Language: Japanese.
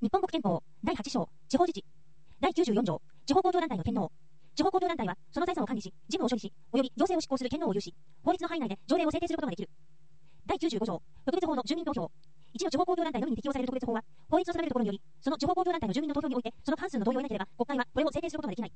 日本国憲法第8章地方自治。第94条地方公共団体の天皇地方公共団体はその財産を管理し事務を処理し及び行政を執行する権能を有し法律の範囲内で条例を制定することができる。第95条特別法の住民投票。一の地方公共団体のみに適用される特別法は法律を定めるところによりその地方公共団体の住民の投票においてその関数の同意を得なければ国会はこれを制定することができない。